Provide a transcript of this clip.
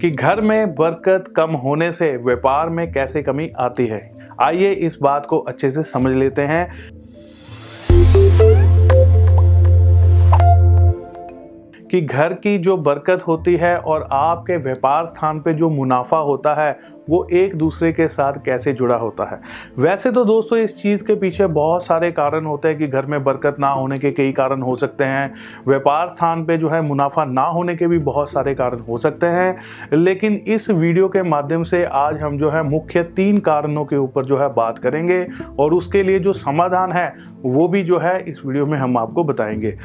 कि घर में बरकत कम होने से व्यापार में कैसे कमी आती है? आइए इस बात को अच्छे से समझ लेते हैं। कि घर की जो बरकत होती है और आपके व्यापार स्थान पे जो मुनाफा होता है, वो एक दूसरे के साथ कैसे जुड़ा होता है? वैसे तो दोस्तों, इस चीज़ के पीछे बहुत सारे कारण होते हैं कि घर में बरकत ना होने के कई कारण हो सकते हैं। व्यापार स्थान पे जो है मुनाफा ना होने के भी बहुत सारे कारण हो सकते हैं। लेकिन इस वीडियो के माध्यम से आज हम जो है मुख्य तीन कारणों के ऊपर जो है बात करेंगे और उसके लिए जो समाधान है, वो भी जो है इस वीडियो में हम आपको बताएँगे।